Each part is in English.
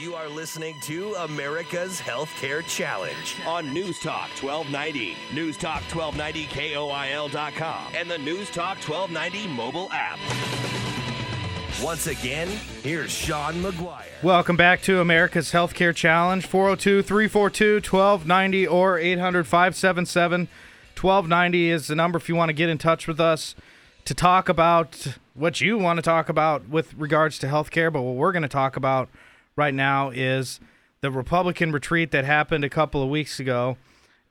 You are listening to America's Healthcare Challenge on News Talk 1290, News Talk 1290 KOIL.com, and the News Talk 1290 mobile app. Once again, here's Sean McGuire. Welcome back to America's Healthcare Challenge 402 342 1290 or 800 577 1290 is the number if you want to get in touch with us to talk about what you want to talk about with regards to healthcare. But what we're going to talk about right now is the Republican retreat that happened a couple of weeks ago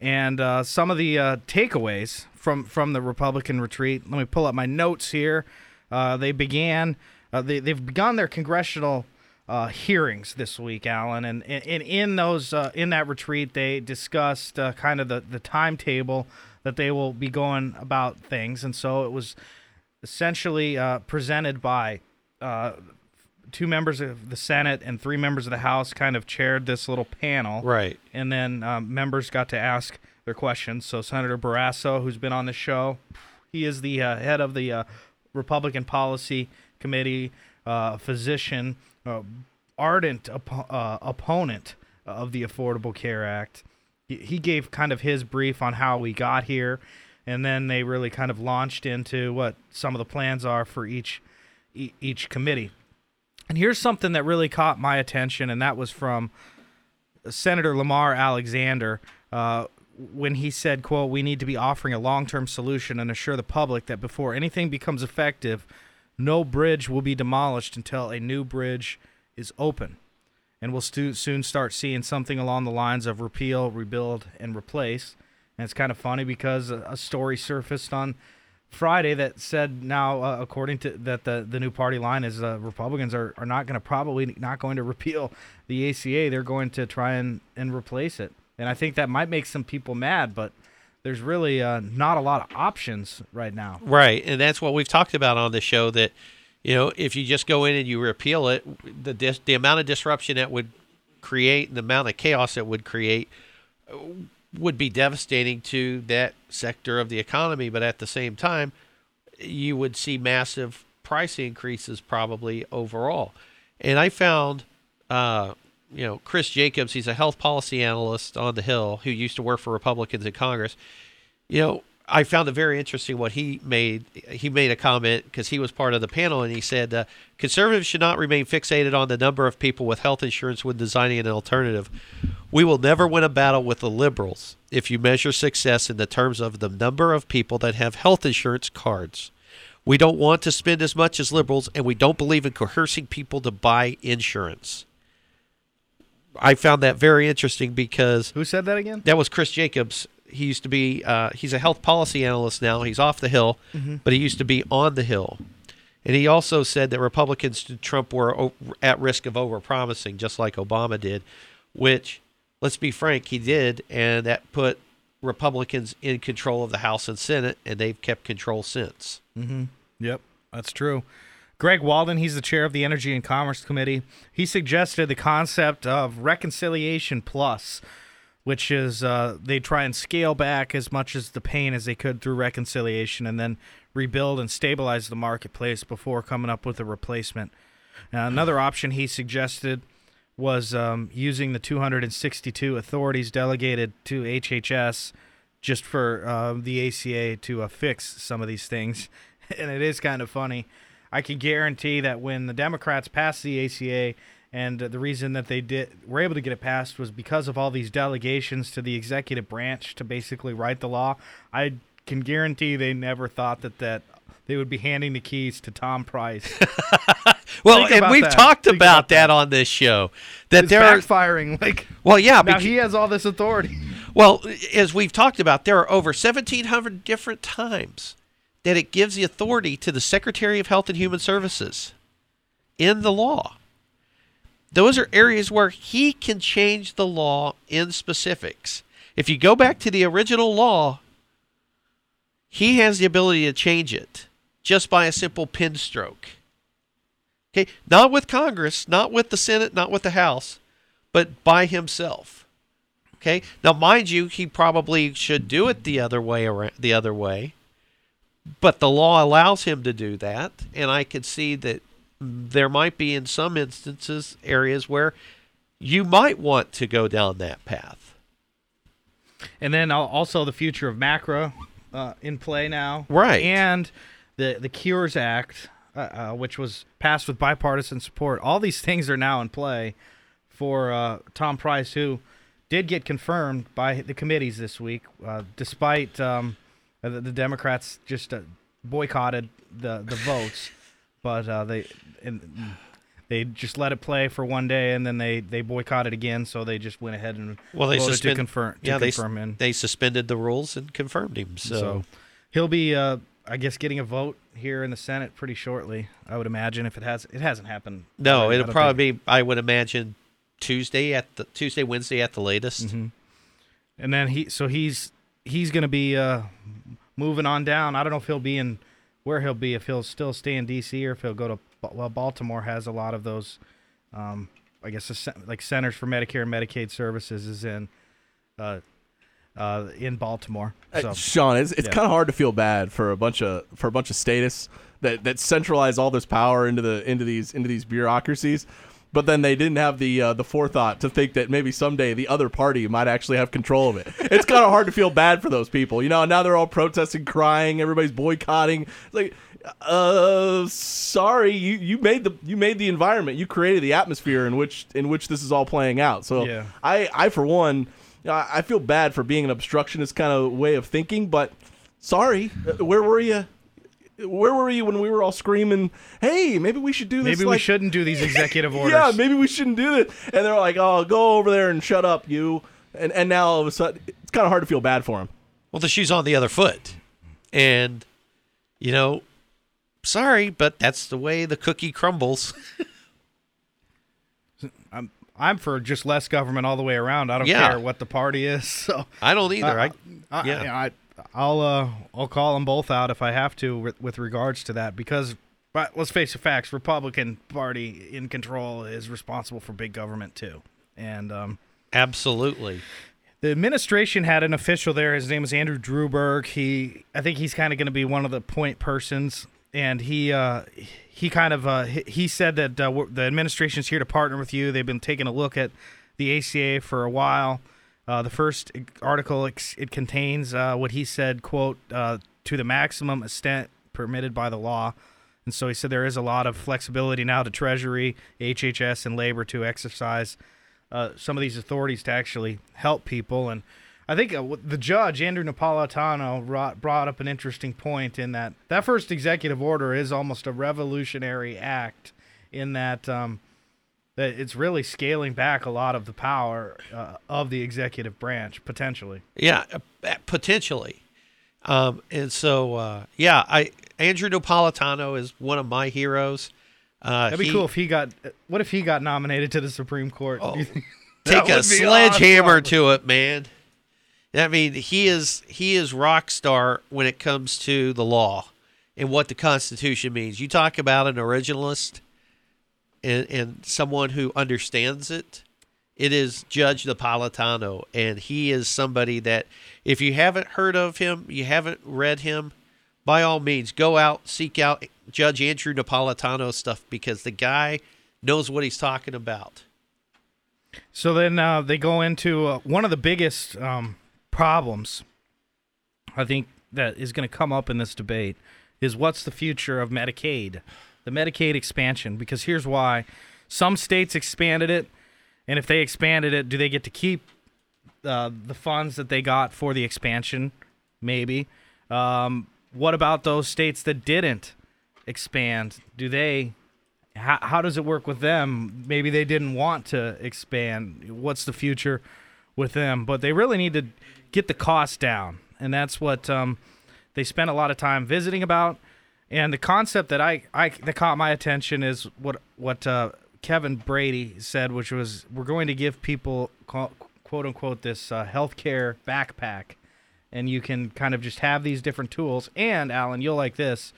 and uh, some of the uh, takeaways from, from the Republican retreat. Let me pull up my notes here. Uh, they began, uh, they, they've begun their congressional uh, hearings this week, Alan, and, and, in those uh, in that retreat, they discussed kind of the, the timetable that they will be going about things, and so it was essentially presented by two members of the Senate and three members of the House, kind of chaired this little panel, Right. and then um, members got to ask their questions. So Senator Barrasso, who's been on the show, he is the uh, head of the uh, Republican Policy Committee, uh, physician, uh, ardent oppo- uh, opponent of the Affordable Care Act. He, he gave kind of his brief on how we got here, and then they really kind of launched into what some of the plans are for each each committee. And here's something that really caught my attention, and that was from Senator Lamar Alexander uh, when he said, "quote We need to be offering a long-term solution and assure the public that before anything becomes effective, no bridge will be demolished until a new bridge is open." And we'll stu- soon start seeing something along the lines of repeal, rebuild, and replace. And it's kind of funny because a, a story surfaced on Friday that said now, uh, according to that, the the new party line is uh, Republicans are, are not going to probably not going to repeal the ACA. They're going to try and, and replace it. And I think that might make some people mad, but there's really uh, not a lot of options right now. Right, and that's what we've talked about on the show. That you know, if you just go in and you repeal it, the dis- the amount of disruption that would create and the amount of chaos that would create would be devastating to that sector of the economy. But at the same time, you would see massive price increases probably overall. And I found, uh, you know, Chris Jacobs, he's a health policy analyst on the Hill who used to work for Republicans in Congress. You know, I found it very interesting what he made. He made a comment because he was part of the panel, and he said uh, conservatives should not remain fixated on the number of people with health insurance when designing an alternative. We will never win a battle with the liberals if you measure success in the terms of the number of people that have health insurance cards. We don't want to spend as much as liberals, and we don't believe in coercing people to buy insurance. I found that very interesting because Who said that again? that was Chris Jacobs. He used to be uh, he's a health policy analyst now. He's off the hill, but he used to be on the hill. And he also said that Republicans to Trump were o- at risk of overpromising, just like Obama did, which, let's be frank, he did, and that put Republicans in control of the House and Senate, and they've kept control since. Yep, that's true. Greg Walden, he's the chair of the Energy and Commerce Committee. He suggested the concept of reconciliation plus, which is uh, they try and scale back as much as the pain as they could through reconciliation and then rebuild and stabilize the marketplace before coming up with a replacement. Now, another option he suggested was um, using the 262 authorities delegated to HHS just for uh, the ACA to uh, fix some of these things. And it is kind of funny. I can guarantee that when the Democrats passed the ACA, and the reason that they did were able to get it passed was because of all these delegations to the executive branch to basically write the law. I can guarantee they never thought that that they would be handing the keys to Tom Price. Well, and we've that. talked about, about that, that. on this show. That It's there are backfiring. Like well, yeah, now because, he has all this authority. Well, as we've talked about, there are over 1,700 different times that it gives the authority to the Secretary of Health and Human Services in the law. Those are areas where he can change the law in specifics. If you go back to the original law, he has the ability to change it just by a simple pen stroke. Okay, not with Congress, not with the Senate, not with the House, but by himself. Okay. Now, mind you, he probably should do it the other way around, the other way, but the law allows him to do that, and I could see that there might be in some instances areas where you might want to go down that path. And then also the future of MACRA uh, in play now, Right. And the the Cures Act, uh, uh, which was passed with bipartisan support. All these things are now in play for uh, Tom Price, who did get confirmed by the committees this week, uh, despite um, the, the Democrats just uh, boycotted the the votes, but uh, they and they just let it play for one day, and then they they boycotted again. So they just went ahead and Well, they voted suspend, to confirm. To yeah, they, him. they suspended the rules and confirmed him. So, So he'll be, uh, I guess, getting a vote here in the Senate pretty shortly. I would imagine if it has, it hasn't happened. no, already, it'll probably think- be. I would imagine Tuesday at the Tuesday, Wednesday at the latest. Mm-hmm. And then he, so he's he's going to be uh, moving on down. I don't know if he'll be in where he'll be. If he'll still stay in D.C. or if he'll go to well, Baltimore has a lot of those. Um, I guess like Centers for Medicare and Medicaid Services is in. Uh, uh, in Baltimore. Uh, Sean, it's, it's yeah. kind of hard to feel bad for a bunch of for a bunch of statists that that centralize all this power into the into these into these bureaucracies. But then they didn't have the uh, the forethought to think that maybe someday the other party might actually have control of it. It's kind of hard to feel bad for those people, you know. Now they're all protesting, crying, everybody's boycotting. It's like, uh, sorry, you, you made the you made the environment, you created the atmosphere in which in which this is all playing out. So Yeah. I I for one, I I feel bad for being an obstructionist kind of way of thinking, but sorry, Uh, where were you? Where were you when we were all screaming, "Hey, maybe we should do this. Maybe we shouldn't do these executive orders. Yeah, maybe we shouldn't do this. And they're like, "Oh, go over there and shut up, you." And and now all of a sudden, it's kind of hard to feel bad for him. Well, the shoe's on the other foot, and you know, sorry, but that's the way the cookie crumbles. I'm for just less government all the way around. I don't Yeah. care what the party is. So I don't either. Uh, I, I, yeah. I, I'll uh I'll call them both out if I have to with, with regards to that because but let's face the facts. Republican Party in control is responsible for big government too, and um, absolutely. the administration had an official there. His name is Andrew Bremberg. He, I think he's kind of going to be one of the point persons, and he, uh, he kind of, uh, he, said that uh, the administration's here to partner with you. They've been taking a look at the ACA for a while. Uh, the first article ex- it contains uh, what he said, quote, uh, to the maximum extent permitted by the law. And so he said there is a lot of flexibility now to Treasury, HHS, and labor to exercise some of these authorities to actually help people. And I think uh, the judge, Andrew Napolitano, brought, brought up an interesting point in that that first executive order is almost a revolutionary act in that um, that it's really scaling back a lot of the power uh, of the executive branch potentially. Yeah, uh, potentially. Um, and so, uh, yeah, I Andrew Napolitano is one of my heroes. Uh, That'd be he- cool if he got. What if he got nominated to the Supreme Court? Oh, Do you think- take a sledgehammer awesome. to it, man. I mean, he is he is rock star when it comes to the law and what the Constitution means. You talk about an originalist and, and someone who understands it. It is Judge Napolitano, and he is somebody that, if you haven't heard of him, you haven't read him, by all means, go out, seek out Judge Andrew Napolitano stuff because the guy knows what he's talking about. So then uh, they go into uh, one of the biggest um, problems, I think, that is going to come up in this debate is what's the future of Medicaid, the Medicaid expansion? Because here's why: some states expanded it, and if they expanded it, do they get to keep uh, the funds that they got for the expansion? Maybe. Um, what about those states that didn't expand? Do they how, how does it work with them? Maybe they didn't want to expand. What's the future with them? But they really need to get the cost down, and that's what um, they spent a lot of time visiting about. And the concept that I, I that caught my attention is what what uh, Kevin Brady said, which was we're going to give people quote, quote unquote this uh, healthcare backpack, and you can kind of just have these different tools. And Alan, you'll like this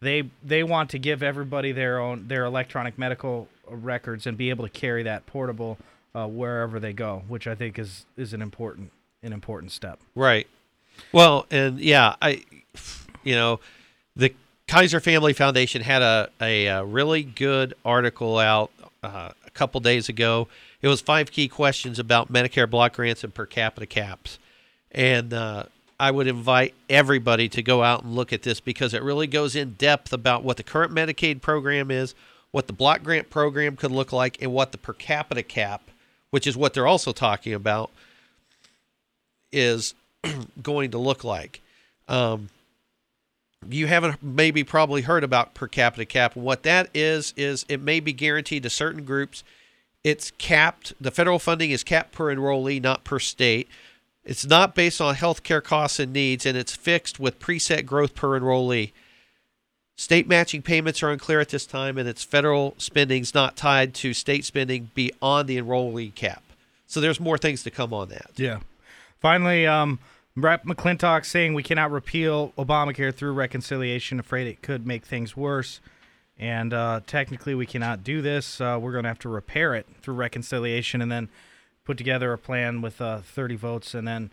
they they want to give everybody their own their electronic medical records and be able to carry that portable uh, wherever they go, which I think is is an important an important step. Right. Well, and yeah, I, you know, the Kaiser Family Foundation had a a, uh really good article out uh, a couple days ago. It was five key questions about Medicare block grants and per capita caps, and uh, I would invite everybody to go out and look at this because it really goes in depth about what the current Medicaid program is, what the block grant program could look like, and what the per capita cap, which is what they're also talking about, is going to look like. Um, you haven't maybe probably heard about per capita cap. What that is is it may be guaranteed to certain groups. It's capped. The federal funding is capped per enrollee, not per state. It's not based on healthcare costs and needs, and it's fixed with preset growth per enrollee. State matching payments are unclear at this time, and its federal spending is not tied to state spending beyond the enrollee cap. So there's more things to come on that. Yeah. Finally, um, Rep McClintock saying we cannot repeal Obamacare through reconciliation, afraid it could make things worse. And uh, technically, we cannot do this. Uh, we're going to have to repair it through reconciliation and then put together a plan with uh, 30 votes. And then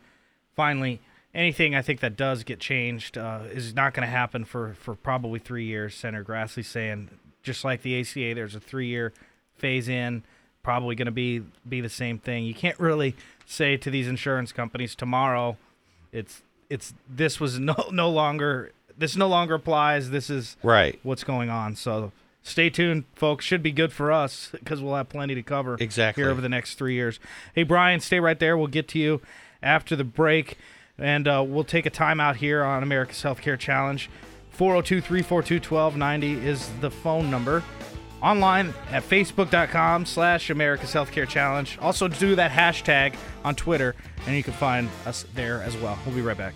finally, anything I think that does get changed uh, is not going to happen for, for probably three years. Senator Grassley saying, just like the ACA, there's a three year phase in. Probably going to be be the same thing. You can't really say to these insurance companies tomorrow, it's it's this was no no longer this no longer applies. This is Right. what's going on. So stay tuned, folks. Should be good for us because we'll have plenty to cover Exactly. here over the next three years. Hey, Brian, stay right there. We'll get to you after the break, and uh, we'll take a timeout here on America's Healthcare Challenge. 402 342 1290 is the phone number. Online at facebook.com slash America's Healthcare Challenge. Also, do that hashtag on Twitter, and you can find us there as well. We'll be right back.